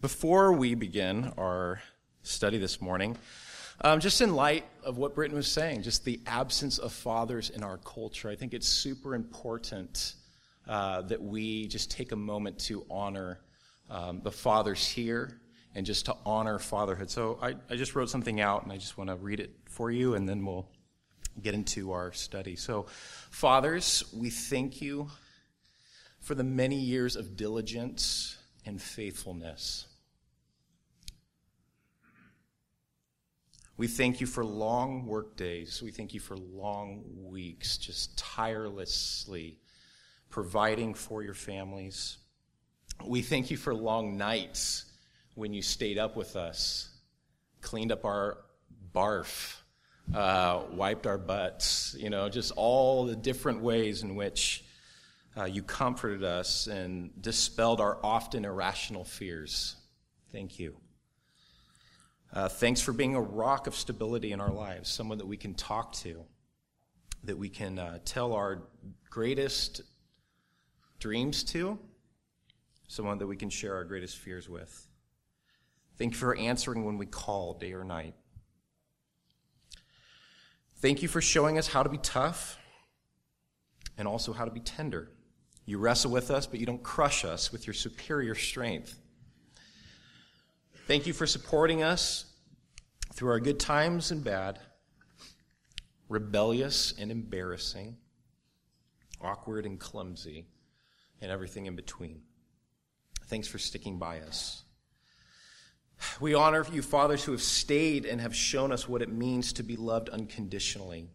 Before we begin our study this morning, um, just in light of what Britton was saying, just the absence of fathers in our culture, I think it's super important uh, that we just take a moment to honor um, the fathers here and just to honor fatherhood. So I, I just wrote something out and I just want to read it for you and then we'll get into our study. So, fathers, we thank you for the many years of diligence and faithfulness. We thank you for long work days. We thank you for long weeks, just tirelessly providing for your families. We thank you for long nights when you stayed up with us, cleaned up our barf, uh, wiped our butts, you know, just all the different ways in which uh, you comforted us and dispelled our often irrational fears. Thank you. Uh, thanks for being a rock of stability in our lives, someone that we can talk to, that we can uh, tell our greatest dreams to, someone that we can share our greatest fears with. Thank you for answering when we call day or night. Thank you for showing us how to be tough and also how to be tender. You wrestle with us, but you don't crush us with your superior strength. Thank you for supporting us through our good times and bad, rebellious and embarrassing, awkward and clumsy, and everything in between. Thanks for sticking by us. We honor you, fathers, who have stayed and have shown us what it means to be loved unconditionally.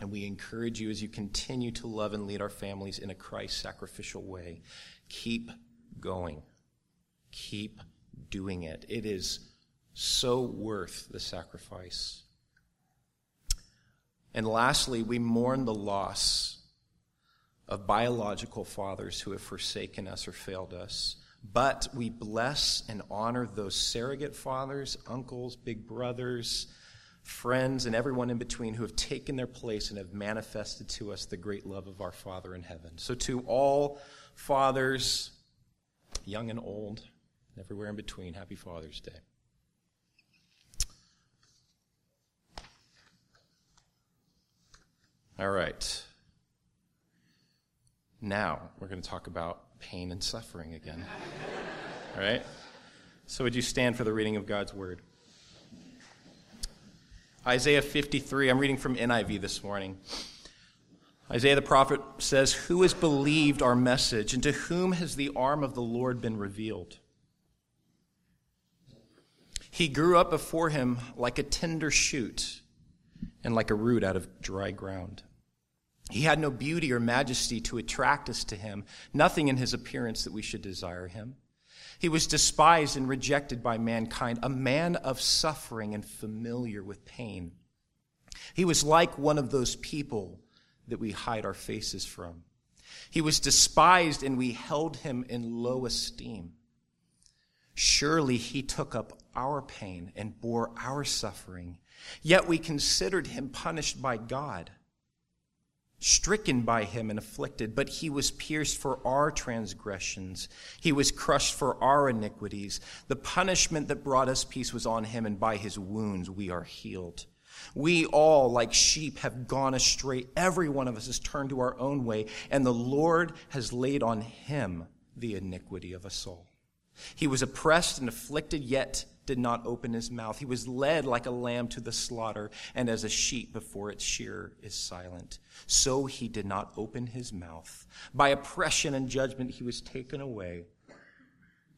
And we encourage you as you continue to love and lead our families in a Christ sacrificial way. Keep going. Keep doing it. It is so worth the sacrifice. And lastly, we mourn the loss of biological fathers who have forsaken us or failed us. But we bless and honor those surrogate fathers, uncles, big brothers, friends, and everyone in between who have taken their place and have manifested to us the great love of our Father in heaven. So, to all fathers, young and old, everywhere in between, happy Father's Day. All right. Now, we're going to talk about pain and suffering again. All right? So, would you stand for the reading of God's word? Isaiah 53, I'm reading from NIV this morning. Isaiah the prophet says, Who has believed our message, and to whom has the arm of the Lord been revealed? He grew up before him like a tender shoot and like a root out of dry ground. He had no beauty or majesty to attract us to him, nothing in his appearance that we should desire him. He was despised and rejected by mankind, a man of suffering and familiar with pain. He was like one of those people that we hide our faces from. He was despised and we held him in low esteem. Surely he took up our pain and bore our suffering, yet we considered him punished by God stricken by him and afflicted, but he was pierced for our transgressions. He was crushed for our iniquities. The punishment that brought us peace was on him, and by his wounds we are healed. We all, like sheep, have gone astray. Every one of us has turned to our own way, and the Lord has laid on him the iniquity of us all. He was oppressed and afflicted, yet did not open his mouth. He was led like a lamb to the slaughter, and as a sheep before its shearer is silent. So he did not open his mouth. By oppression and judgment he was taken away.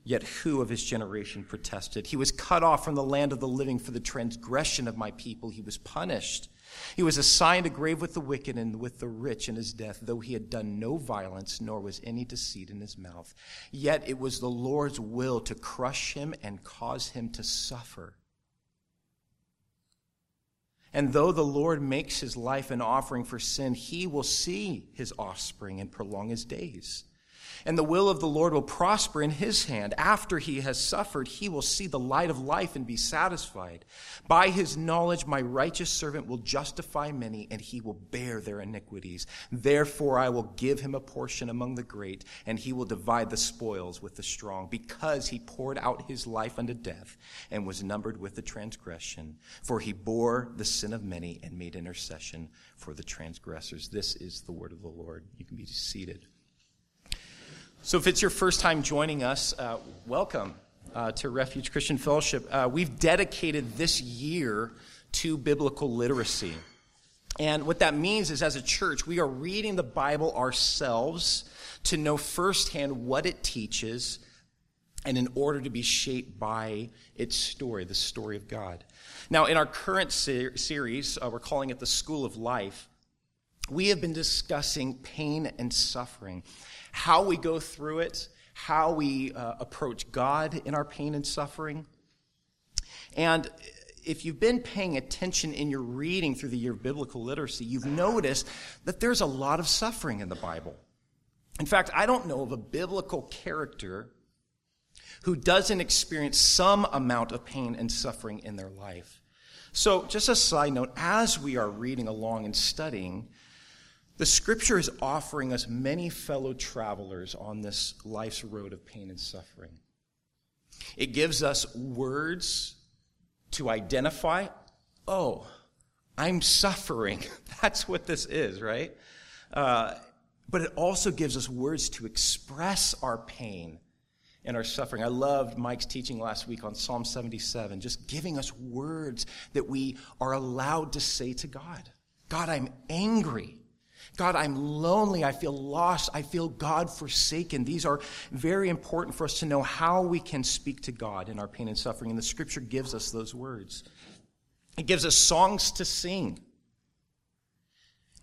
Yet who of his generation protested? He was cut off from the land of the living for the transgression of my people. He was punished. He was assigned a grave with the wicked and with the rich in his death, though he had done no violence, nor was any deceit in his mouth. Yet it was the Lord's will to crush him and cause him to suffer. And though the Lord makes his life an offering for sin, he will see his offspring and prolong his days. And the will of the Lord will prosper in his hand. After he has suffered, he will see the light of life and be satisfied. By his knowledge, my righteous servant will justify many, and he will bear their iniquities. Therefore, I will give him a portion among the great, and he will divide the spoils with the strong, because he poured out his life unto death and was numbered with the transgression. For he bore the sin of many and made intercession for the transgressors. This is the word of the Lord. You can be seated. So, if it's your first time joining us, uh, welcome uh, to Refuge Christian Fellowship. Uh, we've dedicated this year to biblical literacy. And what that means is, as a church, we are reading the Bible ourselves to know firsthand what it teaches and in order to be shaped by its story, the story of God. Now, in our current ser- series, uh, we're calling it the School of Life, we have been discussing pain and suffering how we go through it, how we uh, approach God in our pain and suffering. And if you've been paying attention in your reading through the year of biblical literacy, you've noticed that there's a lot of suffering in the Bible. In fact, I don't know of a biblical character who doesn't experience some amount of pain and suffering in their life. So, just a side note, as we are reading along and studying, the scripture is offering us many fellow travelers on this life's road of pain and suffering. It gives us words to identify, oh, I'm suffering. That's what this is, right? Uh, but it also gives us words to express our pain and our suffering. I loved Mike's teaching last week on Psalm 77, just giving us words that we are allowed to say to God. God, I'm angry. God, I'm lonely. I feel lost. I feel God forsaken. These are very important for us to know how we can speak to God in our pain and suffering. And the scripture gives us those words. It gives us songs to sing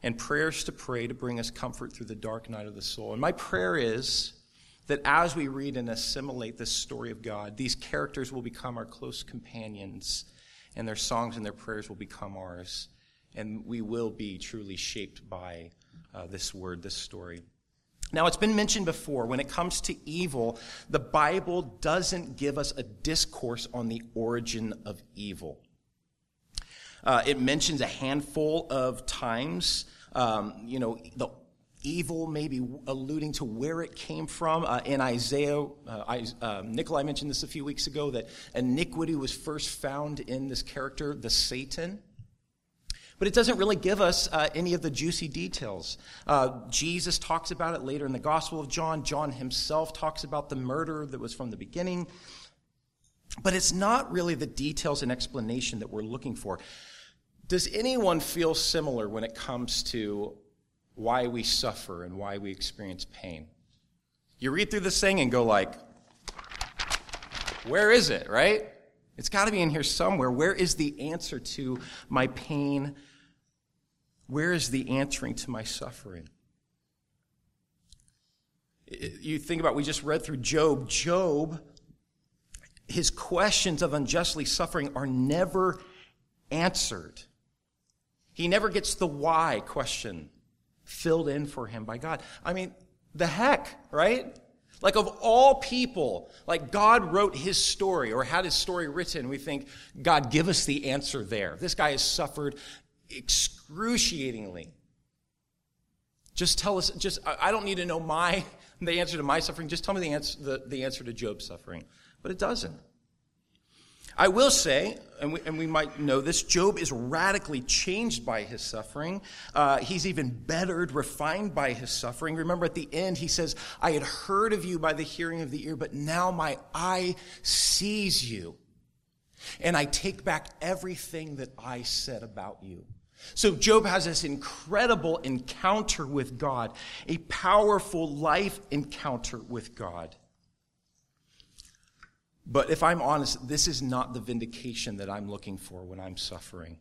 and prayers to pray to bring us comfort through the dark night of the soul. And my prayer is that as we read and assimilate this story of God, these characters will become our close companions, and their songs and their prayers will become ours, and we will be truly shaped by uh, this word, this story. Now, it's been mentioned before, when it comes to evil, the Bible doesn't give us a discourse on the origin of evil. Uh, it mentions a handful of times, um, you know, the evil maybe alluding to where it came from. Uh, in Isaiah, uh, I, uh, Nikolai mentioned this a few weeks ago, that iniquity was first found in this character, the Satan. But it doesn't really give us uh, any of the juicy details. Uh, Jesus talks about it later in the Gospel of John. John himself talks about the murder that was from the beginning. But it's not really the details and explanation that we're looking for. Does anyone feel similar when it comes to why we suffer and why we experience pain? You read through this thing and go like, where is it, right? It's got to be in here somewhere. Where is the answer to my pain where is the answering to my suffering? You think about, we just read through Job. Job, his questions of unjustly suffering are never answered. He never gets the why question filled in for him by God. I mean, the heck, right? Like, of all people, like God wrote his story or had his story written, we think, God, give us the answer there. This guy has suffered excruciatingly. Just tell us, just, I don't need to know my, the answer to my suffering. Just tell me the answer, the, the answer to Job's suffering. But it doesn't. I will say, and we, and we might know this, Job is radically changed by his suffering. Uh, he's even bettered, refined by his suffering. Remember at the end, he says, I had heard of you by the hearing of the ear, but now my eye sees you. And I take back everything that I said about you. So Job has this incredible encounter with God, a powerful life encounter with God. But if I'm honest, this is not the vindication that I'm looking for when I'm suffering.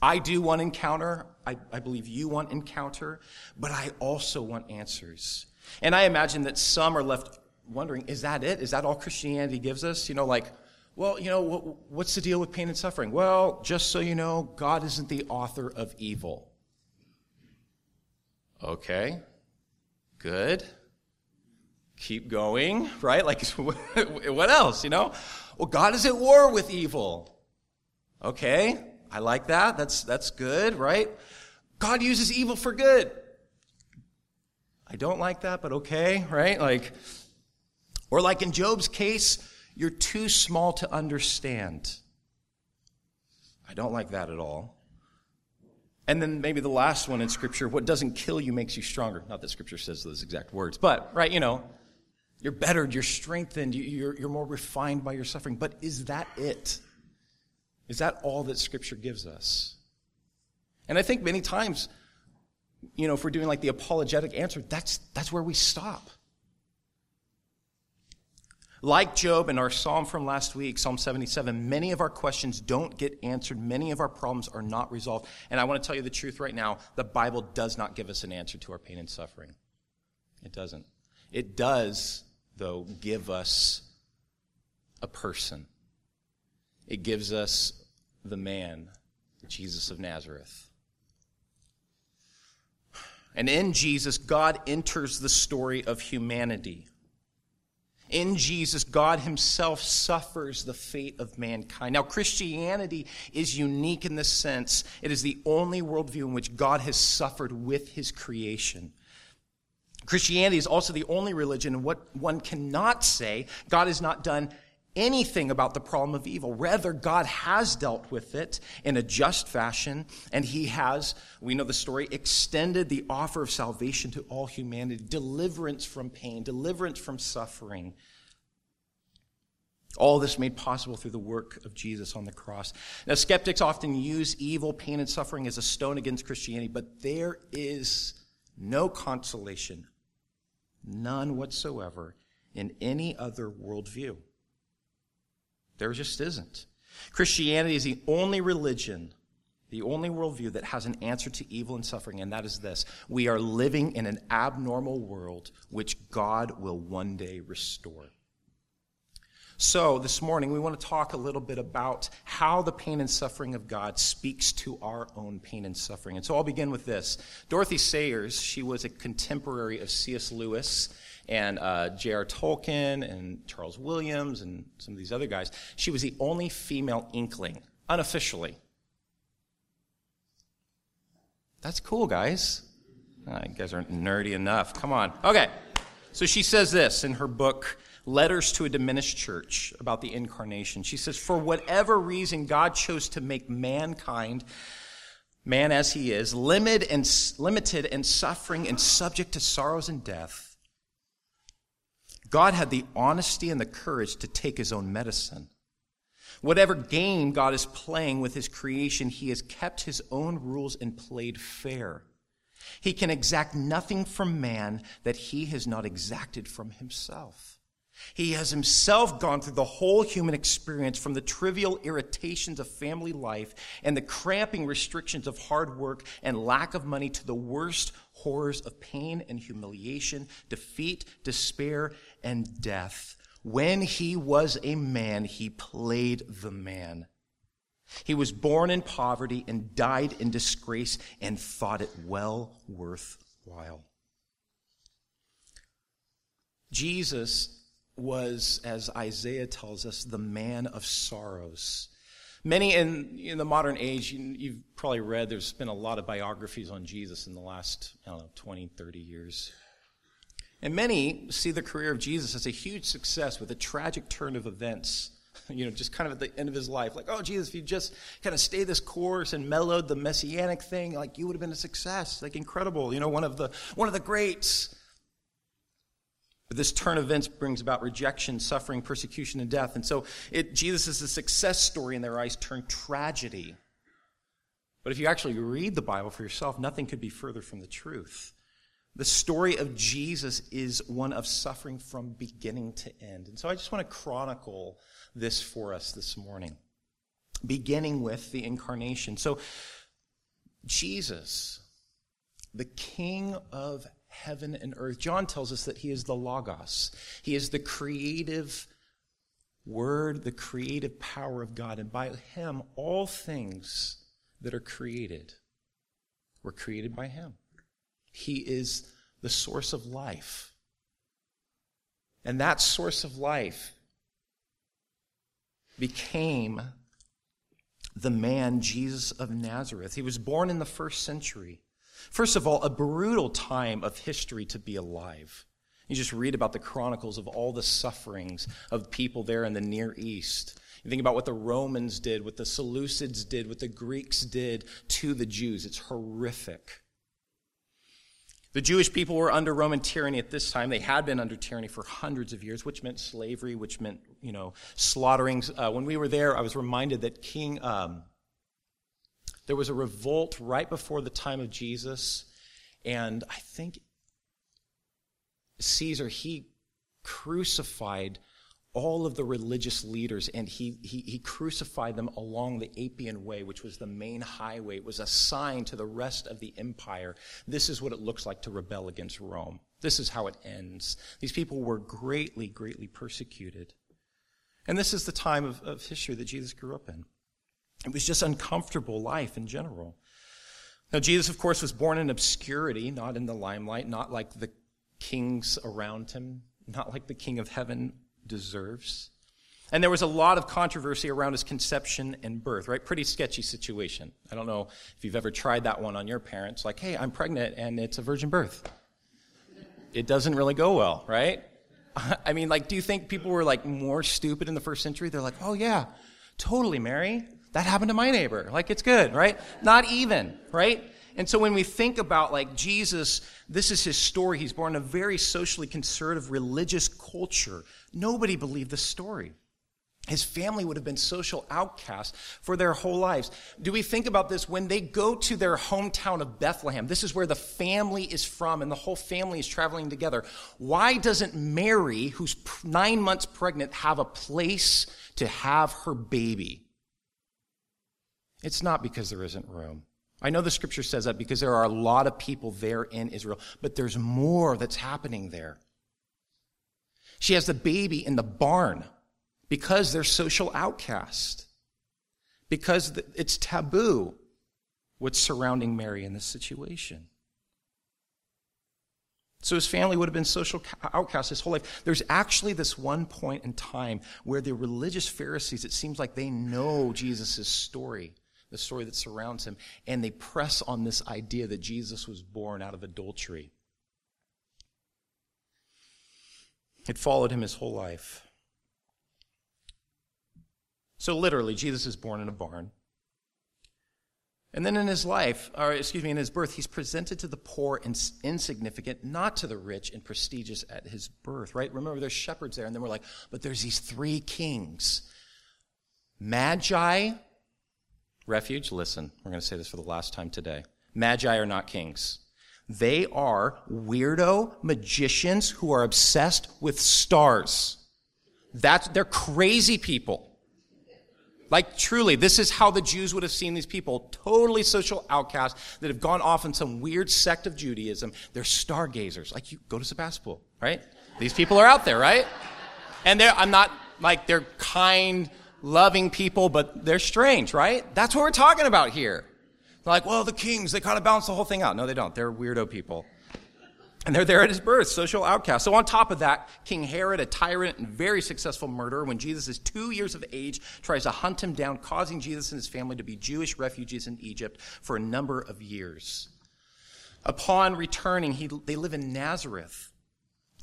I do want encounter. I, I believe you want encounter, but I also want answers. And I imagine that some are left wondering, is that it? Is that all Christianity gives us? You know, like, well, you know, what's the deal with pain and suffering? Well, just so you know, God isn't the author of evil. Okay, good. Keep going, right? Like, what else, you know? Well, God is at war with evil. Okay, I like that. That's, that's good, right? God uses evil for good. I don't like that, but okay, right? Like, or like in Job's case, you're too small to understand. I don't like that at all. And then maybe the last one in Scripture what doesn't kill you makes you stronger. Not that Scripture says those exact words, but, right, you know, you're bettered, you're strengthened, you're, you're more refined by your suffering. But is that it? Is that all that Scripture gives us? And I think many times, you know, if we're doing like the apologetic answer, that's, that's where we stop. Like Job and our psalm from last week, Psalm 77, many of our questions don't get answered. Many of our problems are not resolved. And I want to tell you the truth right now the Bible does not give us an answer to our pain and suffering. It doesn't. It does, though, give us a person. It gives us the man, Jesus of Nazareth. And in Jesus, God enters the story of humanity. In Jesus, God Himself suffers the fate of mankind. Now, Christianity is unique in this sense. It is the only worldview in which God has suffered with His creation. Christianity is also the only religion in what one cannot say God has not done anything about the problem of evil. Rather, God has dealt with it in a just fashion, and He has, we know the story, extended the offer of salvation to all humanity, deliverance from pain, deliverance from suffering. All this made possible through the work of Jesus on the cross. Now, skeptics often use evil, pain, and suffering as a stone against Christianity, but there is no consolation, none whatsoever, in any other worldview. There just isn't. Christianity is the only religion, the only worldview that has an answer to evil and suffering, and that is this. We are living in an abnormal world which God will one day restore. So, this morning, we want to talk a little bit about how the pain and suffering of God speaks to our own pain and suffering. And so, I'll begin with this. Dorothy Sayers, she was a contemporary of C.S. Lewis and uh, J.R. Tolkien and Charles Williams and some of these other guys. She was the only female inkling, unofficially. That's cool, guys. Uh, you guys aren't nerdy enough. Come on. Okay. So she says this in her book, Letters to a Diminished Church, about the incarnation. She says, For whatever reason God chose to make mankind, man as he is, limited and, limited and suffering and subject to sorrows and death, God had the honesty and the courage to take his own medicine. Whatever game God is playing with his creation, he has kept his own rules and played fair. He can exact nothing from man that he has not exacted from himself. He has himself gone through the whole human experience from the trivial irritations of family life and the cramping restrictions of hard work and lack of money to the worst horrors of pain and humiliation, defeat, despair, and death. When he was a man, he played the man. He was born in poverty and died in disgrace and thought it well worthwhile. Jesus was, as Isaiah tells us, the man of sorrows. Many in, in the modern age, you, have probably read, there's been a lot of biographies on Jesus in the last, I don't know, 20, 30 years. And many see the career of Jesus as a huge success with a tragic turn of events. You know, just kind of at the end of his life. Like, oh, Jesus, if you just kind of stay this course and mellowed the messianic thing, like you would have been a success. Like incredible. You know, one of the one of the greats. This turn of events brings about rejection, suffering, persecution, and death. And so it, Jesus is a success story in their eyes turned tragedy. But if you actually read the Bible for yourself, nothing could be further from the truth. The story of Jesus is one of suffering from beginning to end. And so I just want to chronicle this for us this morning, beginning with the incarnation. So, Jesus, the King of heaven and earth, John tells us that he is the Logos, he is the creative word, the creative power of God. And by him, all things that are created were created by him. He is the source of life. And that source of life became the man Jesus of Nazareth. He was born in the first century. First of all, a brutal time of history to be alive. You just read about the chronicles of all the sufferings of people there in the Near East. You think about what the Romans did, what the Seleucids did, what the Greeks did to the Jews. It's horrific. The Jewish people were under Roman tyranny at this time. They had been under tyranny for hundreds of years, which meant slavery, which meant, you know, slaughterings. Uh, when we were there, I was reminded that King, um, there was a revolt right before the time of Jesus, and I think Caesar, he crucified all of the religious leaders and he, he, he, crucified them along the Appian Way, which was the main highway. It was a sign to the rest of the empire. This is what it looks like to rebel against Rome. This is how it ends. These people were greatly, greatly persecuted. And this is the time of, of history that Jesus grew up in. It was just uncomfortable life in general. Now, Jesus, of course, was born in obscurity, not in the limelight, not like the kings around him, not like the king of heaven deserves. And there was a lot of controversy around his conception and birth, right? Pretty sketchy situation. I don't know if you've ever tried that one on your parents, like, hey, I'm pregnant and it's a virgin birth. It doesn't really go well, right? I mean, like, do you think people were like more stupid in the first century? They're like, oh yeah, totally, Mary. That happened to my neighbor. Like, it's good, right? Not even, right? And so when we think about like Jesus, this is his story. He's born in a very socially conservative religious culture. Nobody believed the story. His family would have been social outcasts for their whole lives. Do we think about this when they go to their hometown of Bethlehem? This is where the family is from, and the whole family is traveling together. Why doesn't Mary, who's nine months pregnant, have a place to have her baby? It's not because there isn't room. I know the scripture says that because there are a lot of people there in Israel, but there's more that's happening there. She has the baby in the barn because they're social outcasts, because it's taboo what's surrounding Mary in this situation. So his family would have been social outcasts his whole life. There's actually this one point in time where the religious Pharisees, it seems like they know Jesus' story the story that surrounds him, and they press on this idea that Jesus was born out of adultery. It followed him his whole life. So, literally, Jesus is born in a barn. And then in his life, or excuse me, in his birth, he's presented to the poor and insignificant, not to the rich and prestigious at his birth, right? Remember, there's shepherds there, and then we're like, but there's these three kings Magi, Refuge, listen, we're going to say this for the last time today. Magi are not kings. They are weirdo magicians who are obsessed with stars. That's, they're crazy people. Like, truly, this is how the Jews would have seen these people totally social outcasts that have gone off in some weird sect of Judaism. They're stargazers. Like, you go to Sebastopol, right? These people are out there, right? And they're, I'm not like they're kind, loving people, but they're strange, right? That's what we're talking about here. They're like, well, the kings, they kind of balance the whole thing out. No, they don't. They're weirdo people. And they're there at his birth, social outcasts. So, on top of that, King Herod, a tyrant and very successful murderer, when Jesus is two years of age, tries to hunt him down, causing Jesus and his family to be Jewish refugees in Egypt for a number of years. Upon returning, he, they live in Nazareth,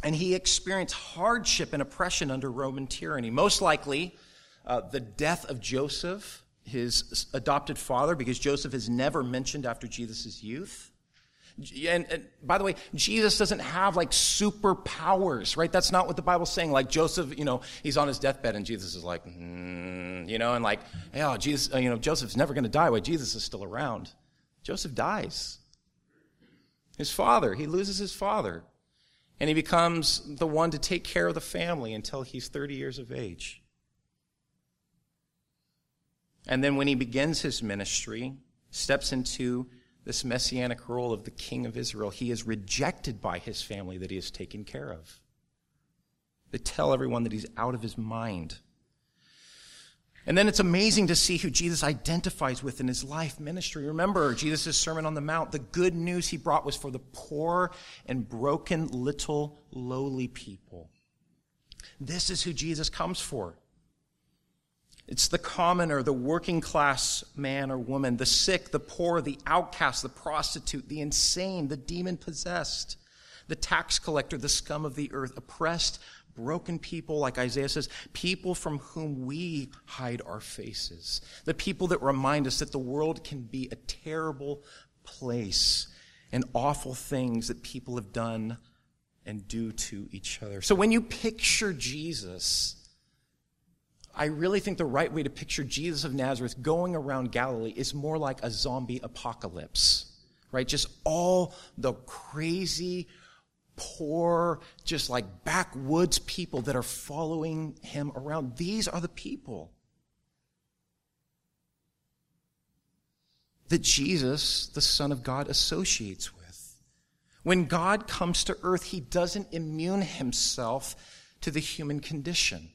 and he experienced hardship and oppression under Roman tyranny. Most likely, uh, the death of Joseph, his adopted father, because Joseph is never mentioned after Jesus' youth. And, and, by the way, Jesus doesn't have like superpowers, right? That's not what the Bible's saying. Like Joseph, you know, he's on his deathbed and Jesus is like, mm, you know, and like, oh, Jesus, uh, you know, Joseph's never going to die while Jesus is still around. Joseph dies. His father, he loses his father. And he becomes the one to take care of the family until he's 30 years of age. And then when he begins his ministry, steps into this messianic role of the king of Israel, he is rejected by his family that he has taken care of. They tell everyone that he's out of his mind. And then it's amazing to see who Jesus identifies with in his life ministry. Remember Jesus' Sermon on the Mount. The good news he brought was for the poor and broken, little, lowly people. This is who Jesus comes for. It's the commoner, the working class man or woman, the sick, the poor, the outcast, the prostitute, the insane, the demon possessed, the tax collector, the scum of the earth, oppressed, broken people, like Isaiah says, people from whom we hide our faces, the people that remind us that the world can be a terrible place and awful things that people have done and do to each other. So when you picture Jesus, I really think the right way to picture Jesus of Nazareth going around Galilee is more like a zombie apocalypse, right? Just all the crazy, poor, just like backwoods people that are following him around. These are the people that Jesus, the Son of God, associates with. When God comes to earth, he doesn't immune himself to the human condition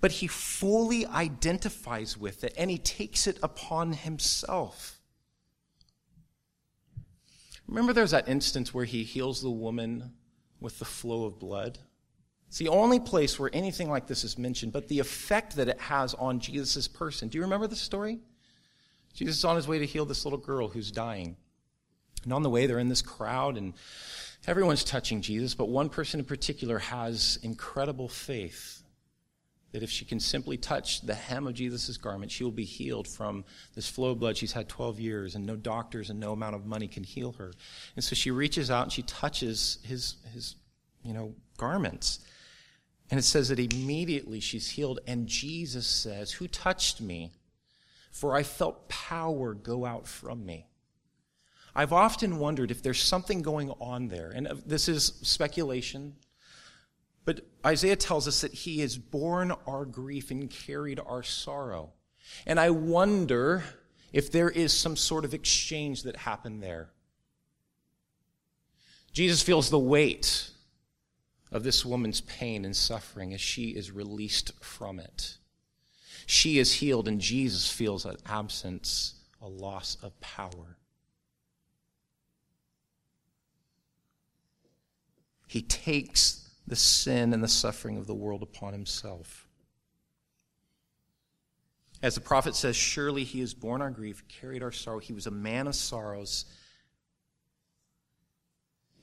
but he fully identifies with it and he takes it upon himself. Remember, there's that instance where he heals the woman with the flow of blood? It's the only place where anything like this is mentioned, but the effect that it has on Jesus' person. Do you remember the story? Jesus is on his way to heal this little girl who's dying. And on the way, they're in this crowd, and everyone's touching Jesus, but one person in particular has incredible faith that if she can simply touch the hem of Jesus' garment, she will be healed from this flow of blood. She's had 12 years, and no doctors and no amount of money can heal her. And so she reaches out and she touches his, his you know, garments. And it says that immediately she's healed. And Jesus says, Who touched me? For I felt power go out from me. I've often wondered if there's something going on there. And uh, this is speculation. But Isaiah tells us that he has borne our grief and carried our sorrow. And I wonder if there is some sort of exchange that happened there. Jesus feels the weight of this woman's pain and suffering as she is released from it. She is healed, and Jesus feels an absence, a loss of power. He takes the sin and the suffering of the world upon himself. As the prophet says, surely he has borne our grief, carried our sorrow. He was a man of sorrows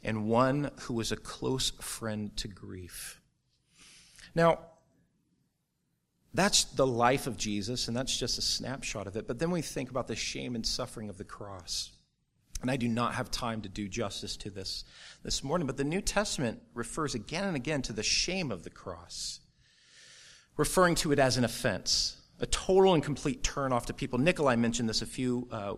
and one who was a close friend to grief. Now, that's the life of Jesus, and that's just a snapshot of it. But then we think about the shame and suffering of the cross. And I do not have time to do justice to this this morning, but the New Testament refers again and again to the shame of the cross, referring to it as an offense, a total and complete turn off to people. Nikolai mentioned this a few, uh,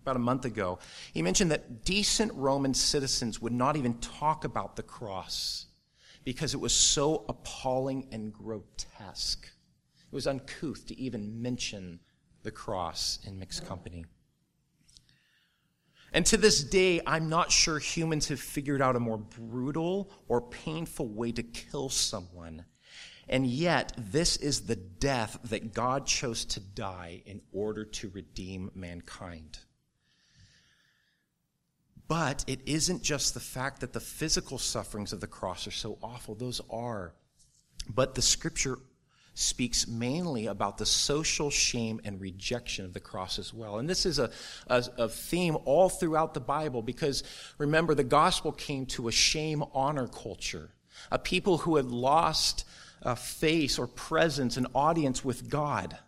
about a month ago. He mentioned that decent Roman citizens would not even talk about the cross because it was so appalling and grotesque. It was uncouth to even mention the cross in mixed company. And to this day, I'm not sure humans have figured out a more brutal or painful way to kill someone. And yet, this is the death that God chose to die in order to redeem mankind. But it isn't just the fact that the physical sufferings of the cross are so awful, those are. But the scripture speaks mainly about the social shame and rejection of the cross as well. And this is a, a, a, theme all throughout the Bible because remember, the gospel came to a shame honor culture, a people who had lost a face or presence, an audience with God.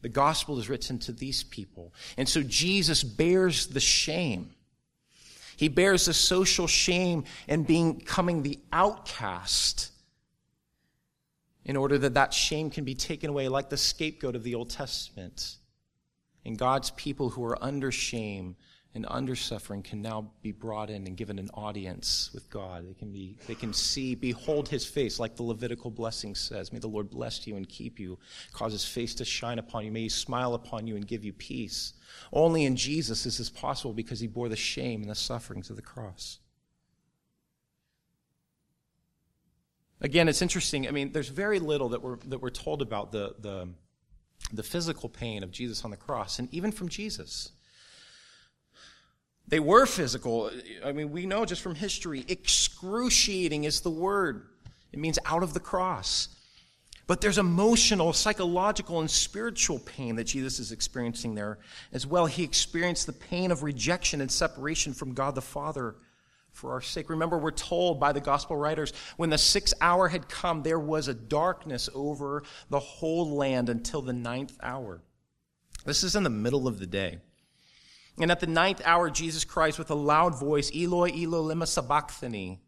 The gospel is written to these people. And so Jesus bears the shame. He bears the social shame and being, becoming the outcast in order that that shame can be taken away like the scapegoat of the Old Testament. And God's people who are under shame and under suffering can now be brought in and given an audience with God. They can be, they can see, behold his face, like the Levitical blessing says. May the Lord bless you and keep you, cause his face to shine upon you. May he smile upon you and give you peace. Only in Jesus is this possible because he bore the shame and the sufferings of the cross. Again, it's interesting. I mean, there's very little that we're, that we're told about the, the, the physical pain of Jesus on the cross, and even from Jesus. They were physical. I mean, we know just from history, excruciating is the word. It means out of the cross. But there's emotional, psychological, and spiritual pain that Jesus is experiencing there as well. He experienced the pain of rejection and separation from God the Father for our sake. Remember, we're told by the gospel writers when the sixth hour had come, there was a darkness over the whole land until the ninth hour. This is in the middle of the day. And at the ninth hour, Jesus cries with a loud voice, Eloi, Eloi, lema sabachthani,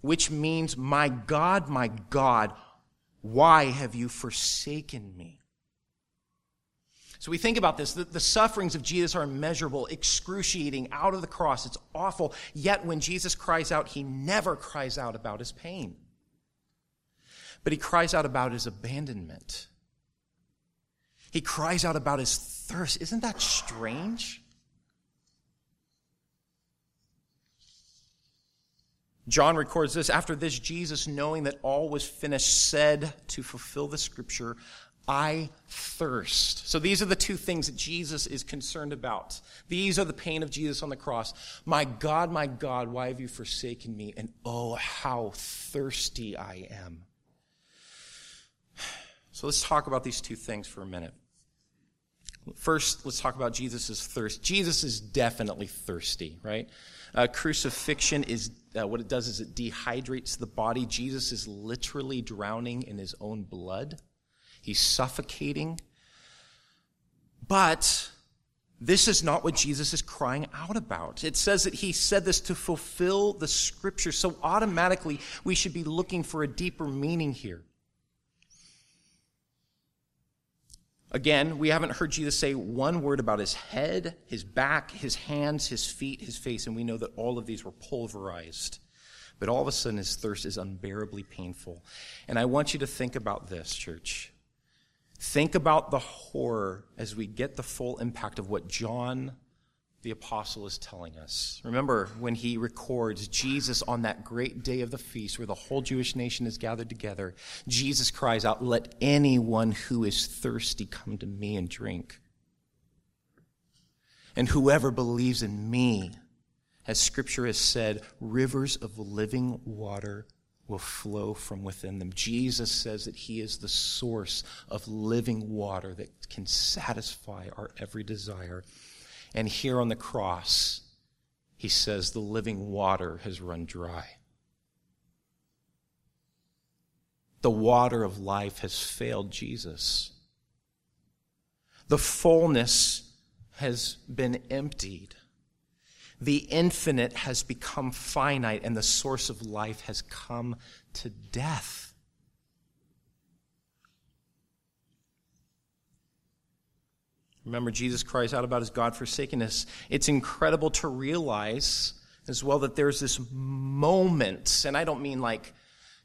which means, My God, my God, why have you forsaken me? So we think about this. The, the, sufferings of Jesus are immeasurable, excruciating, out of the cross. It's awful. Yet when Jesus cries out, he never cries out about his pain. But he cries out about his abandonment. He cries out about his thirst. Isn't that strange? John records this after this, Jesus, knowing that all was finished, said to fulfill the scripture, I thirst. So these are the two things that Jesus is concerned about. These are the pain of Jesus on the cross. My God, my God, why have you forsaken me? And oh, how thirsty I am. So let's talk about these two things for a minute. First, let's talk about Jesus' thirst. Jesus is definitely thirsty, right? Uh, crucifixion is uh, what it does is it dehydrates the body. Jesus is literally drowning in his own blood. He's suffocating. But this is not what Jesus is crying out about. It says that he said this to fulfill the scripture. So automatically, we should be looking for a deeper meaning here. Again, we haven't heard Jesus say one word about his head, his back, his hands, his feet, his face, and we know that all of these were pulverized. But all of a sudden, his thirst is unbearably painful. And I want you to think about this, church. Think about the horror as we get the full impact of what John the apostle is telling us. Remember when he records Jesus on that great day of the feast where the whole Jewish nation is gathered together, Jesus cries out, Let anyone who is thirsty come to me and drink. And whoever believes in me, as scripture has said, rivers of living water will flow from within them. Jesus says that he is the source of living water that can satisfy our every desire. And here on the cross, he says, the living water has run dry. The water of life has failed Jesus. The fullness has been emptied. The infinite has become finite, and the source of life has come to death. Remember, Jesus cries out about his God forsakenness. It's incredible to realize as well that there's this moment, and I don't mean like,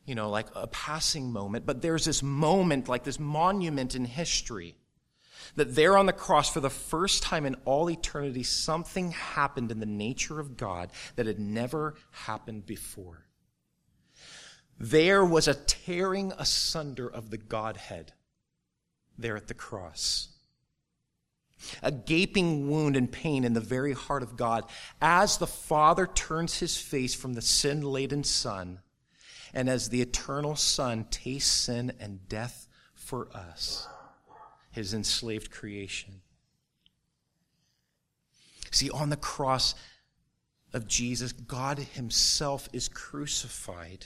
you know, like a passing moment, but there's this moment, like this monument in history, that there on the cross, for the first time in all eternity, something happened in the nature of God that had never happened before. There was a tearing asunder of the Godhead there at the cross a gaping wound and pain in the very heart of God as the Father turns his face from the sin laden Son and as the eternal Son tastes sin and death for us, his enslaved creation. See, on the cross of Jesus, God himself is crucified.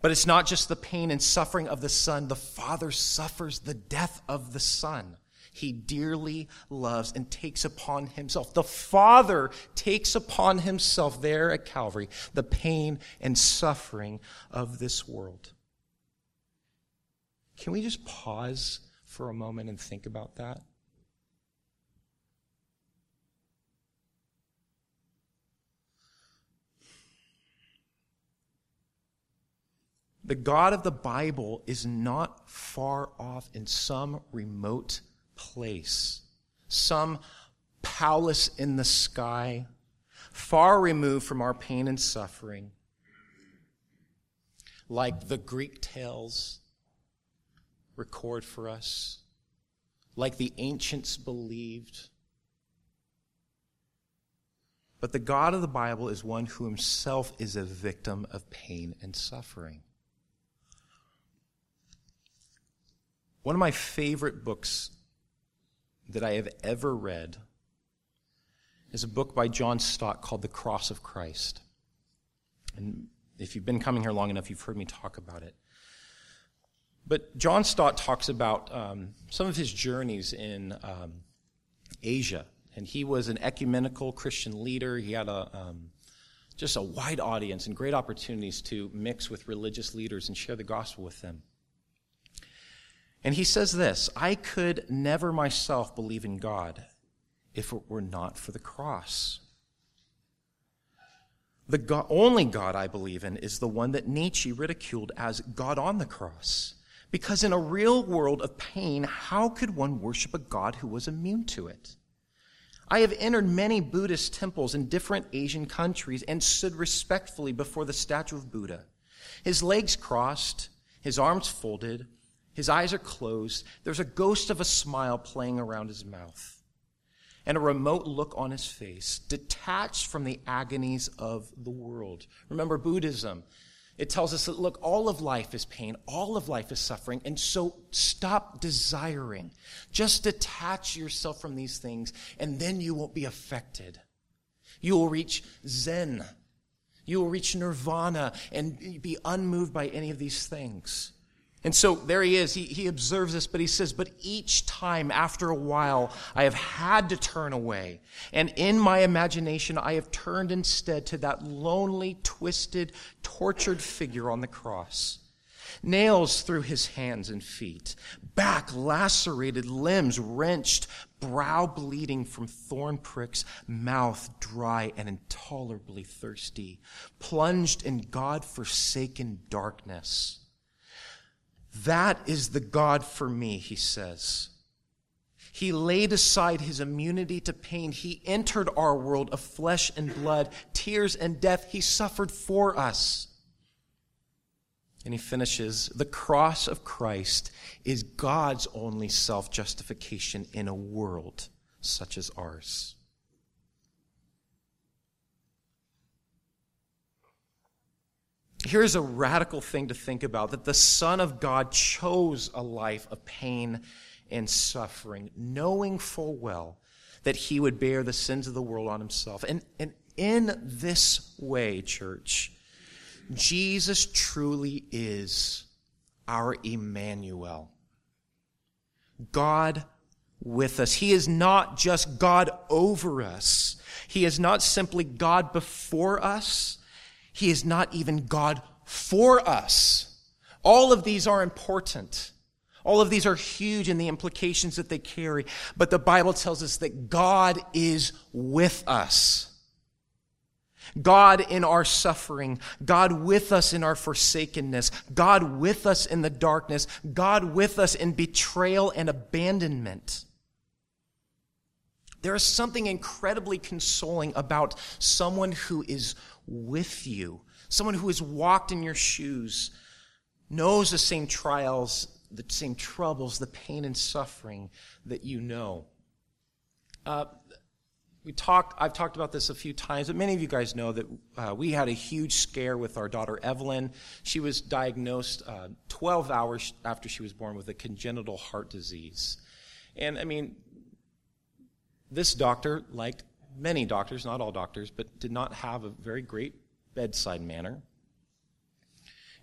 But it's not just the pain and suffering of the Son, the Father suffers the death of the Son he dearly loves and takes upon himself. The Father takes upon himself there at Calvary the pain and suffering of this world. Can we just pause for a moment and think about that? The God of the Bible is not far off in some remote place, some palace in the sky, far removed from our pain and suffering, like the Greek tales record for us, like the ancients believed. But the God of the Bible is one who himself is a victim of pain and suffering. One of my favorite books that I have ever read is a book by John Stott called The Cross of Christ. And if you've been coming here long enough, you've heard me talk about it. But John Stott talks about um, some of his journeys in um, Asia. And he was an ecumenical Christian leader. He had a, um, just a wide audience and great opportunities to mix with religious leaders and share the gospel with them. And he says this I could never myself believe in God if it were not for the cross. The God, only God I believe in is the one that Nietzsche ridiculed as God on the cross. Because in a real world of pain, how could one worship a God who was immune to it? I have entered many Buddhist temples in different Asian countries and stood respectfully before the statue of Buddha. His legs crossed, his arms folded, his eyes are closed. There's a ghost of a smile playing around his mouth and a remote look on his face, detached from the agonies of the world. Remember Buddhism. It tells us that, look, all of life is pain, all of life is suffering, and so stop desiring. Just detach yourself from these things, and then you won't be affected. You will reach Zen. You will reach nirvana and be unmoved by any of these things. And so there he is. He, he observes this, but he says, But each time after a while, I have had to turn away. And in my imagination, I have turned instead to that lonely, twisted, tortured figure on the cross. Nails through his hands and feet, back lacerated, limbs wrenched, brow bleeding from thorn pricks, mouth dry and intolerably thirsty, plunged in God forsaken darkness. That is the God for me, he says. He laid aside his immunity to pain. He entered our world of flesh and blood, tears and death. He suffered for us. And he finishes The cross of Christ is God's only self justification in a world such as ours. Here's a radical thing to think about that the Son of God chose a life of pain and suffering, knowing full well that he would bear the sins of the world on himself. And, and in this way, church, Jesus truly is our Emmanuel. God with us. He is not just God over us. He is not simply God before us. He is not even God for us. All of these are important. All of these are huge in the implications that they carry. But the Bible tells us that God is with us. God in our suffering, God with us in our forsakenness, God with us in the darkness, God with us in betrayal and abandonment. There is something incredibly consoling about someone who is with you, someone who has walked in your shoes, knows the same trials, the same troubles, the pain and suffering that you know. Uh, we talked, I've talked about this a few times, but many of you guys know that uh, we had a huge scare with our daughter Evelyn. She was diagnosed uh, 12 hours after she was born with a congenital heart disease. And I mean, this doctor, like many doctors, not all doctors, but did not have a very great bedside manner.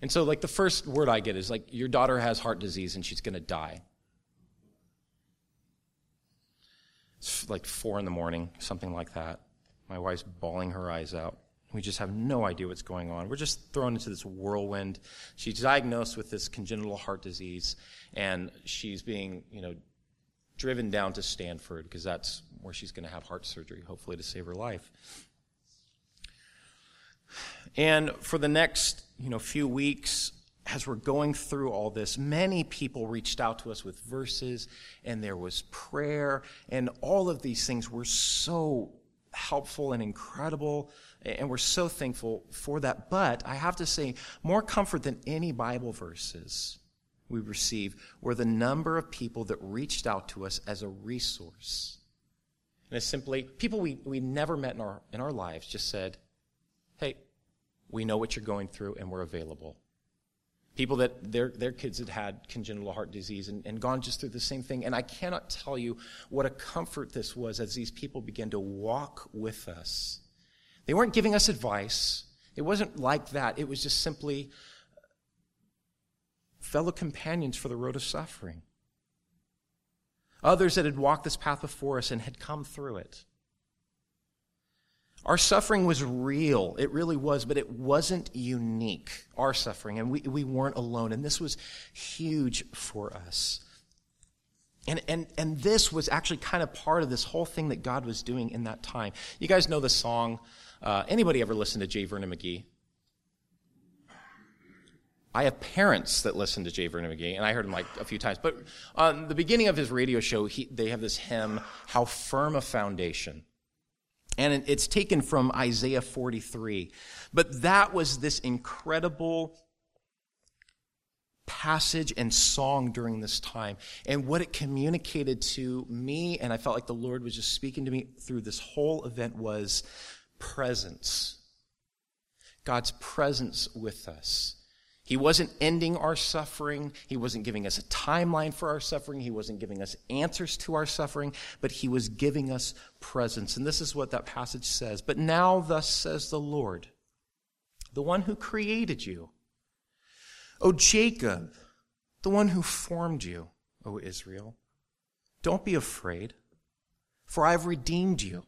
And so, like, the first word I get is, like, your daughter has heart disease and she's going to die. It's like four in the morning, something like that. My wife's bawling her eyes out. We just have no idea what's going on. We're just thrown into this whirlwind. She's diagnosed with this congenital heart disease, and she's being, you know, driven down to Stanford because that's where she's going to have heart surgery, hopefully to save her life. And for the next, you know, few weeks, as we're going through all this, many people reached out to us with verses, and there was prayer, and all of these things were so helpful and incredible, and we're so thankful for that. But I have to say, more comfort than any Bible verses we receive were the number of people that reached out to us as a resource. And it's simply people we, we never met in our, in our lives just said, hey, we know what you're going through and we're available. People that their, their kids had had congenital heart disease and, and gone just through the same thing. And I cannot tell you what a comfort this was as these people began to walk with us. They weren't giving us advice. It wasn't like that. It was just simply fellow companions for the road of suffering. Others that had walked this path before us and had come through it. Our suffering was real. It really was, but it wasn't unique, our suffering, and we, we weren't alone. And this was huge for us. And, and, and this was actually kind of part of this whole thing that God was doing in that time. You guys know the song. Uh, anybody ever listen to J. Vernon McGee? I have parents that listen to J. Vernon McGee, and I heard him like a few times. But on the beginning of his radio show, he, they have this hymn, How Firm a Foundation. And it's taken from Isaiah 43. But that was this incredible passage and song during this time. And what it communicated to me, and I felt like the Lord was just speaking to me through this whole event, was presence. God's presence with us. He wasn't ending our suffering. He wasn't giving us a timeline for our suffering. He wasn't giving us answers to our suffering, but he was giving us presence. And this is what that passage says. But now, thus says the Lord, the one who created you, O Jacob, the one who formed you, O Israel. Don't be afraid, for I have redeemed you,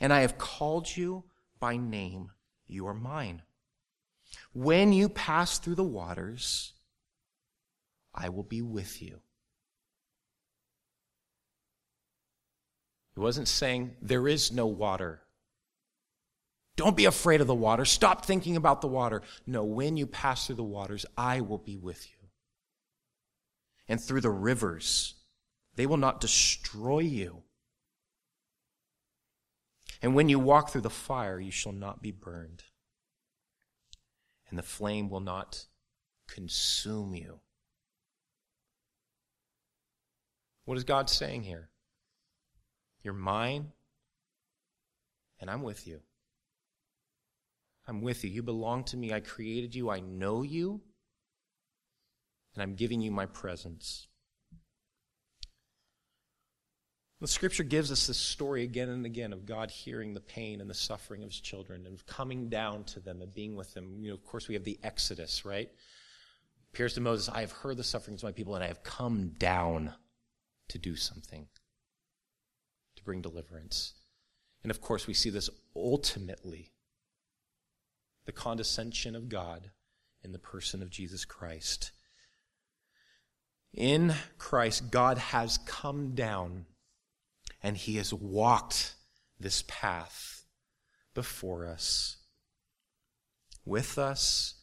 and I have called you by name. You are mine. When you pass through the waters, I will be with you. He wasn't saying there is no water. Don't be afraid of the water. Stop thinking about the water. No, when you pass through the waters, I will be with you. And through the rivers, they will not destroy you. And when you walk through the fire, you shall not be burned and the flame will not consume you. What is God saying here? You're mine, and I'm with you. I'm with you. You belong to me. I created you. I know you, and I'm giving you my presence. The scripture gives us this story again and again of God hearing the pain and the suffering of his children and coming down to them and being with them. You know, of course, we have the Exodus, right? Appears to Moses, I have heard the sufferings of my people and I have come down to do something, to bring deliverance. And of course, we see this ultimately the condescension of God in the person of Jesus Christ. In Christ, God has come down and he has walked this path before us, with us,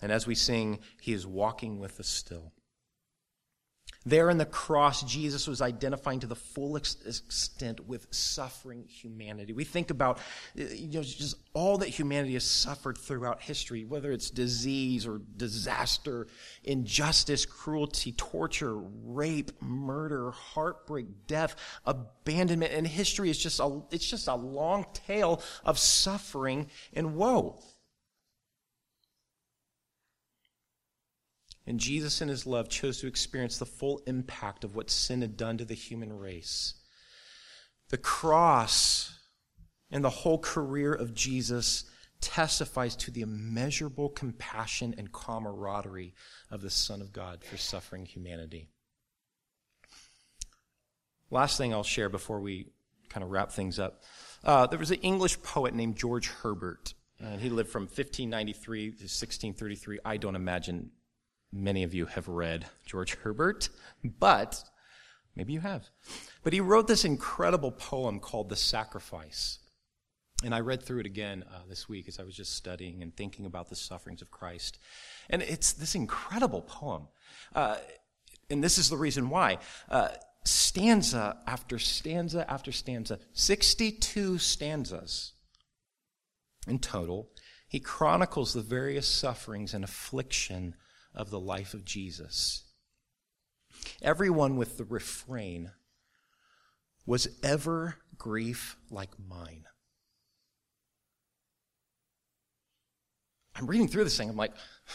and as we sing, he is walking with us still. There in the cross, Jesus was identifying to the full extent with suffering humanity. We think about uh, you know, just all that humanity has suffered throughout history, whether it's disease or disaster, injustice, cruelty, torture, rape, murder, heartbreak, death, abandonment. And history is just a, it's just a long tale of suffering and woe. And Jesus, in his love, chose to experience the full impact of what sin had done to the human race. The cross and the whole career of Jesus testifies to the immeasurable compassion and camaraderie of the Son of God for suffering humanity. Last thing I'll share before we kind of wrap things up. Uh, there was an English poet named George Herbert, and he lived from 1593 to 1633. I don't imagine many of you have read George Herbert, but maybe you have. But he wrote this incredible poem called The Sacrifice. And I read through it again uh, this week as I was just studying and thinking about the sufferings of Christ. And it's this incredible poem. Uh, and this is the reason why. Uh, stanza after stanza after stanza, 62 stanzas in total, he chronicles the various sufferings and affliction of the life of Jesus. Everyone with the refrain, was ever grief like mine? I'm reading through this thing, I'm like,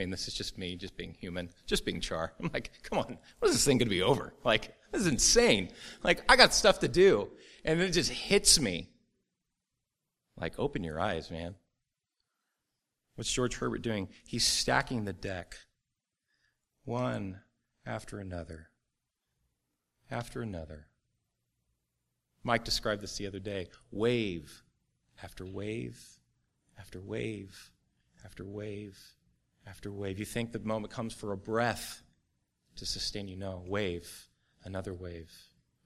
I mean, this is just me, just being human, just being char. I'm like, come on, what is this thing going to be over? Like, this is insane. Like, I got stuff to do. And it just hits me. Like, open your eyes, man. What's George Herbert doing? He's stacking the deck, one after another, after another. Mike described this the other day wave after wave after wave after wave after wave. You think the moment comes for a breath to sustain you. No, wave, another wave.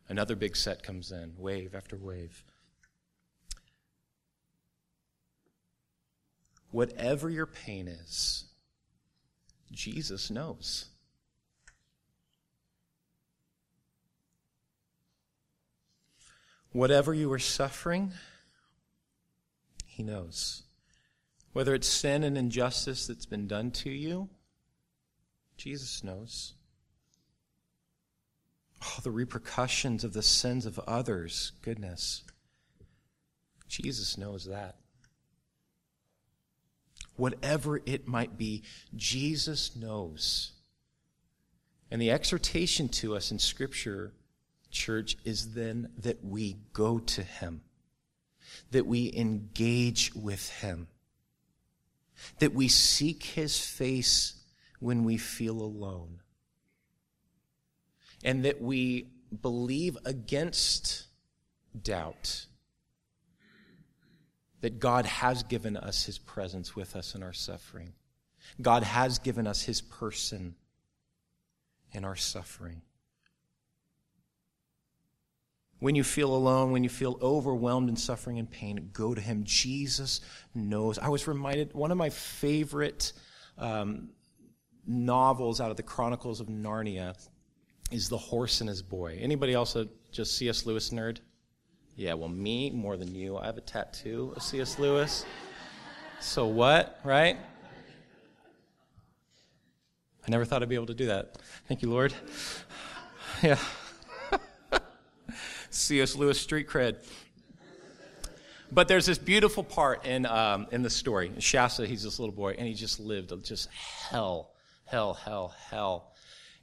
Another big set comes in, wave after wave. Whatever your pain is, Jesus knows. Whatever you are suffering, He knows. Whether it's sin and injustice that's been done to you, Jesus knows. Oh, the repercussions of the sins of others, goodness. Jesus knows that. Whatever it might be, Jesus knows. And the exhortation to us in Scripture, church, is then that we go to Him, that we engage with Him that we seek his face when we feel alone, and that we believe against doubt that God has given us his presence with us in our suffering. God has given us his person in our suffering. When you feel alone, when you feel overwhelmed in suffering and pain, go to Him. Jesus knows. I was reminded, one of my favorite um, novels out of the Chronicles of Narnia is The Horse and His Boy. Anybody else a just C.S. Lewis nerd? Yeah, well, me more than you. I have a tattoo of C.S. Lewis. So what, right? I never thought I'd be able to do that. Thank you, Lord. Yeah. C.S. Lewis street cred. But there's this beautiful part in, um, in the story. Shasta, he's this little boy, and he just lived just hell, hell, hell, hell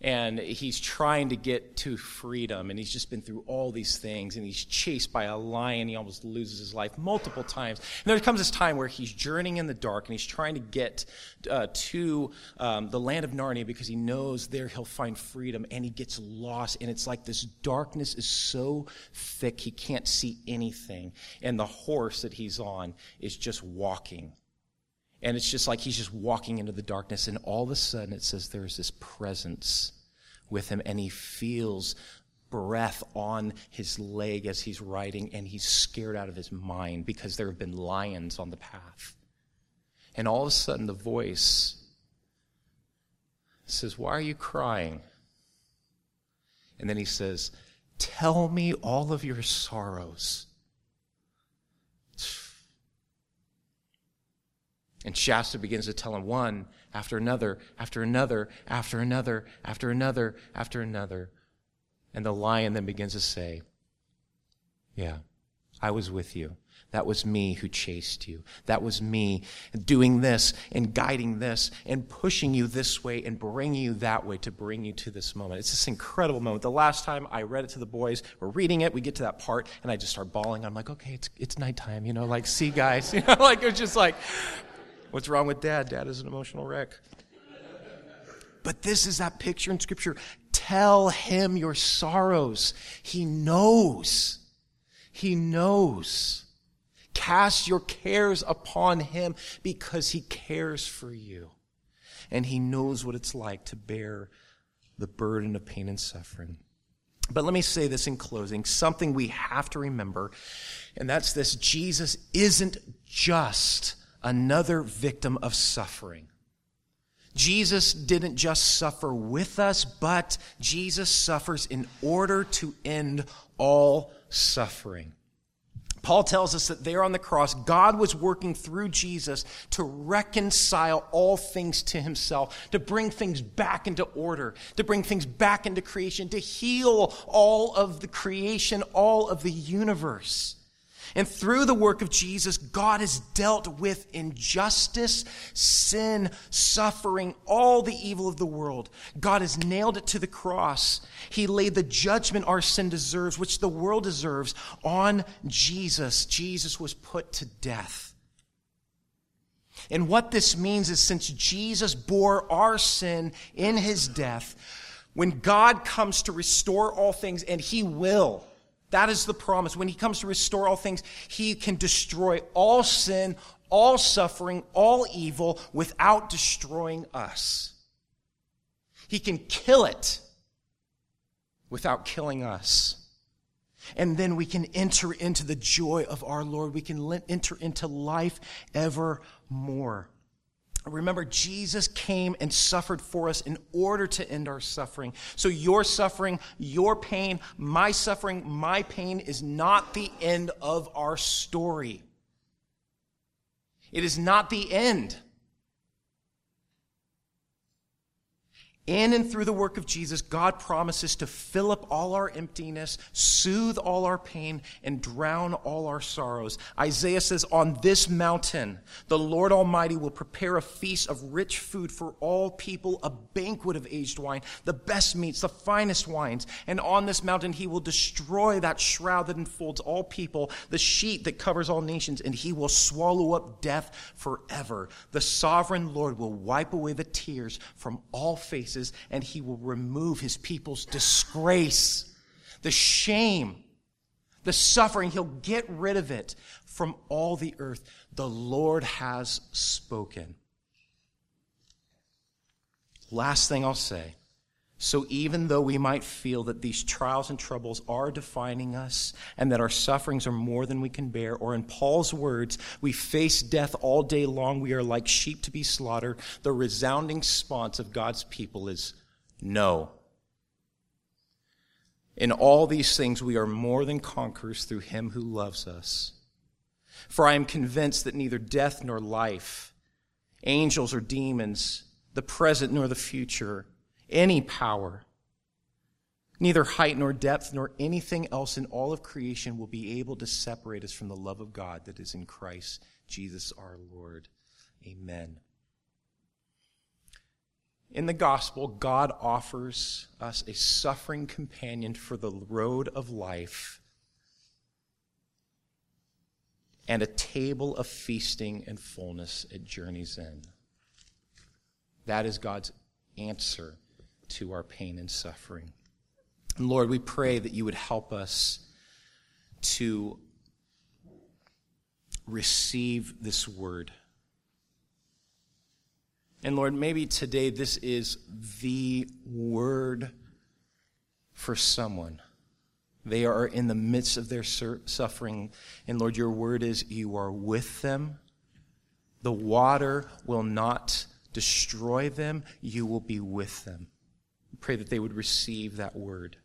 and he's trying to get to freedom and he's just been through all these things and he's chased by a lion he almost loses his life multiple times. And there comes this time where he's journeying in the dark and he's trying to get uh, to um, the land of narnia because he knows there he'll find freedom and he gets lost and it's like this darkness is so thick he can't see anything and the horse that he's on is just walking and it's just like he's just walking into the darkness, and all of a sudden it says there's this presence with him, and he feels breath on his leg as he's riding, and he's scared out of his mind because there have been lions on the path. And all of a sudden the voice says, Why are you crying? And then he says, Tell me all of your sorrows. And Shasta begins to tell him one after another, after another, after another, after another, after another. And the lion then begins to say, Yeah, I was with you. That was me who chased you. That was me doing this and guiding this and pushing you this way and bringing you that way to bring you to this moment. It's this incredible moment. The last time I read it to the boys, we're reading it, we get to that part, and I just start bawling. I'm like, okay, it's, it's nighttime, you know, like, see, guys. You know, like, it's just like, What's wrong with dad? Dad is an emotional wreck. But this is that picture in Scripture. Tell him your sorrows. He knows. He knows. Cast your cares upon him because he cares for you. And he knows what it's like to bear the burden of pain and suffering. But let me say this in closing something we have to remember, and that's this Jesus isn't just another victim of suffering. Jesus didn't just suffer with us, but Jesus suffers in order to end all suffering. Paul tells us that there on the cross, God was working through Jesus to reconcile all things to himself, to bring things back into order, to bring things back into creation, to heal all of the creation, all of the universe. And through the work of Jesus, God has dealt with injustice, sin, suffering, all the evil of the world. God has nailed it to the cross. He laid the judgment our sin deserves, which the world deserves, on Jesus. Jesus was put to death. And what this means is since Jesus bore our sin in his death, when God comes to restore all things, and he will, that is the promise. When he comes to restore all things, he can destroy all sin, all suffering, all evil without destroying us. He can kill it without killing us. And then we can enter into the joy of our Lord. We can enter into life evermore. Remember, Jesus came and suffered for us in order to end our suffering. So, your suffering, your pain, my suffering, my pain is not the end of our story. It is not the end. In and through the work of Jesus, God promises to fill up all our emptiness, soothe all our pain, and drown all our sorrows. Isaiah says, On this mountain, the Lord Almighty will prepare a feast of rich food for all people, a banquet of aged wine, the best meats, the finest wines. And on this mountain, he will destroy that shroud that enfolds all people, the sheet that covers all nations, and he will swallow up death forever. The sovereign Lord will wipe away the tears from all faces and he will remove his people's disgrace, the shame, the suffering. He'll get rid of it from all the earth. The Lord has spoken. Last thing I'll say so even though we might feel that these trials and troubles are defining us and that our sufferings are more than we can bear, or in Paul's words, we face death all day long, we are like sheep to be slaughtered, the resounding response of God's people is no. In all these things, we are more than conquerors through him who loves us. For I am convinced that neither death nor life, angels or demons, the present nor the future, any power. Neither height nor depth nor anything else in all of creation will be able to separate us from the love of God that is in Christ Jesus our Lord. Amen. In the gospel, God offers us a suffering companion for the road of life and a table of feasting and fullness at journey's end. That is God's answer to our pain and suffering. And Lord, we pray that you would help us to receive this word. And Lord, maybe today this is the word for someone. They are in the midst of their suffering. And Lord, your word is you are with them. The water will not destroy them, you will be with them pray that they would receive that word.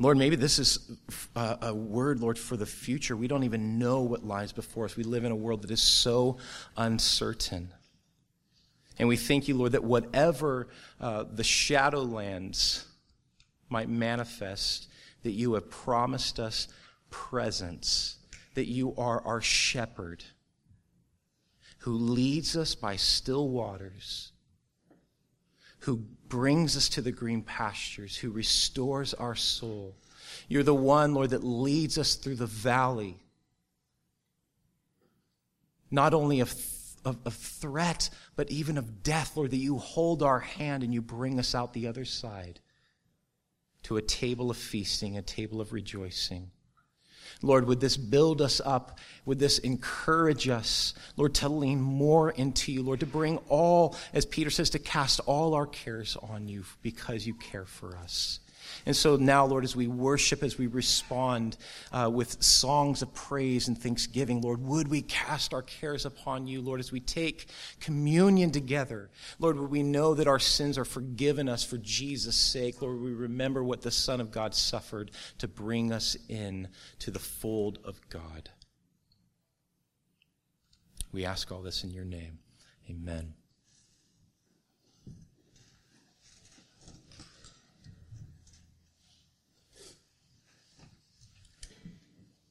Lord, maybe this is a, a, word, Lord, for the future. We don't even know what lies before us. We live in a world that is so uncertain. And we thank you, Lord, that whatever uh, the shadowlands might manifest, that you have promised us presence, that you are our shepherd who leads us by still waters who brings us to the green pastures, who restores our soul. You're the one, Lord, that leads us through the valley, not only of, of, of, threat, but even of death, Lord, that you hold our hand and you bring us out the other side to a table of feasting, a table of rejoicing. Lord, would this build us up? Would this encourage us, Lord, to lean more into you, Lord, to bring all, as Peter says, to cast all our cares on you because you care for us. And so now, Lord, as we worship, as we respond uh, with songs of praise and thanksgiving, Lord, would we cast our cares upon you, Lord, as we take communion together? Lord, would we know that our sins are forgiven us for Jesus' sake? Lord, we remember what the Son of God suffered to bring us in to the fold of God. We ask all this in your name. Amen.